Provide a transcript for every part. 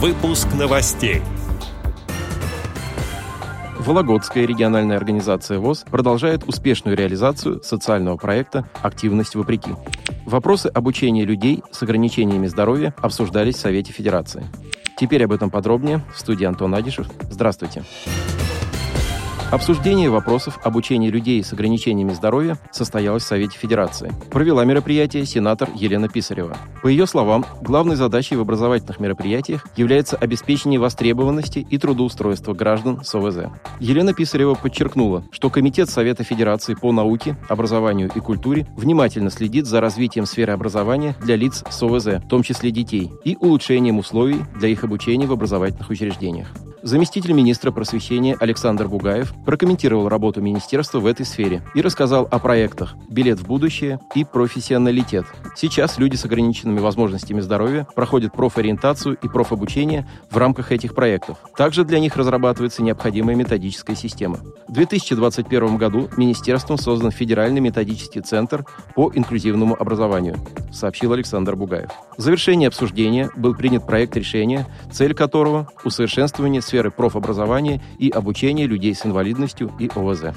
Выпуск новостей. Вологодская региональная организация ВОЗ продолжает успешную реализацию социального проекта «Активность вопреки». Вопросы обучения людей с ограничениями здоровья обсуждались в Совете Федерации. Теперь об этом подробнее в студии Антон Адишев. Здравствуйте. Здравствуйте. Обсуждение вопросов обучения людей с ограничениями здоровья состоялось в Совете Федерации. Провела мероприятие сенатор Елена Писарева. По ее словам, главной задачей в образовательных мероприятиях является обеспечение востребованности и трудоустройства граждан с. Елена Писарева подчеркнула, что Комитет Совета Федерации по науке, образованию и культуре внимательно следит за развитием сферы образования для лиц с в том числе детей, и улучшением условий для их обучения в образовательных учреждениях. Заместитель министра просвещения Александр Бугаев прокомментировал работу министерства в этой сфере и рассказал о проектах «Билет в будущее» и «Профессионалитет». Сейчас люди с ограниченными возможностями здоровья проходят профориентацию и профобучение в рамках этих проектов. Также для них разрабатывается необходимая методическая система. В 2021 году министерством создан Федеральный методический центр по инклюзивному образованию, сообщил Александр Бугаев. В завершении обсуждения был принят проект решения, цель которого – усовершенствование сферы профобразования и обучения людей с инвалидностью и ОВЗ.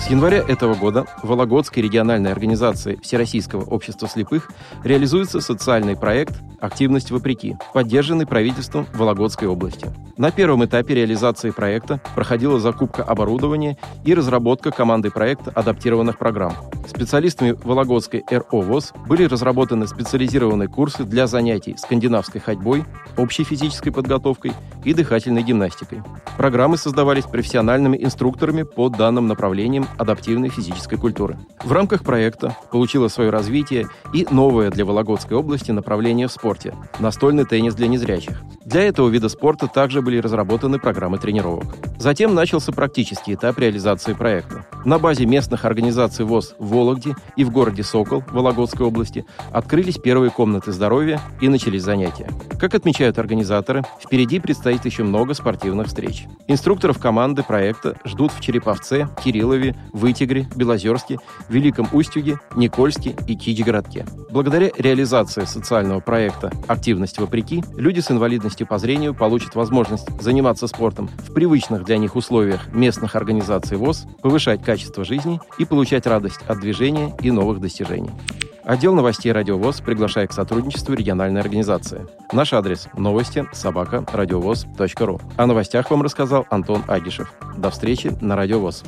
С января этого года в Вологодской региональной организации Всероссийского общества слепых реализуется социальный проект «Активность вопреки», поддержанный правительством Вологодской области. На первом этапе реализации проекта проходила закупка оборудования и разработка командой проекта адаптированных программ. Специалистами Вологодской РО ВОЗ были разработаны специализированные курсы для занятий скандинавской ходьбой, общей физической подготовкой и дыхательной гимнастикой. Программы создавались профессиональными инструкторами по данным направлениям адаптивной физической культуры. В рамках проекта получило свое развитие и новое для Вологодской области направление в спорте – настольный теннис для незрячих. Для этого вида спорта также были разработаны программы тренировок. Затем начался практический этап реализации проекта. На базе местных организаций ВОЗ в Вологде и в городе Сокол Вологодской области открылись первые комнаты здоровья и начались занятия. Как отмечают организаторы, впереди предстоит еще много спортивных встреч. Инструкторов команды проекта ждут в Череповце, Кириллове, Вытигре, Белозерске, Великом Устюге, Никольске и Кичгородке. Благодаря реализации социального проекта «Активность вопреки» люди с инвалидностью по зрению получат возможность заниматься спортом в привычных для них условиях местных организаций ВОЗ, повышать качество жизни и получать радость от движения и новых достижений. Отдел новостей «Радиовоз» приглашает к сотрудничеству региональной организации. Наш адрес – новости собака радиовоз.ру. О новостях вам рассказал Антон Агишев. До встречи на «Радиовоз».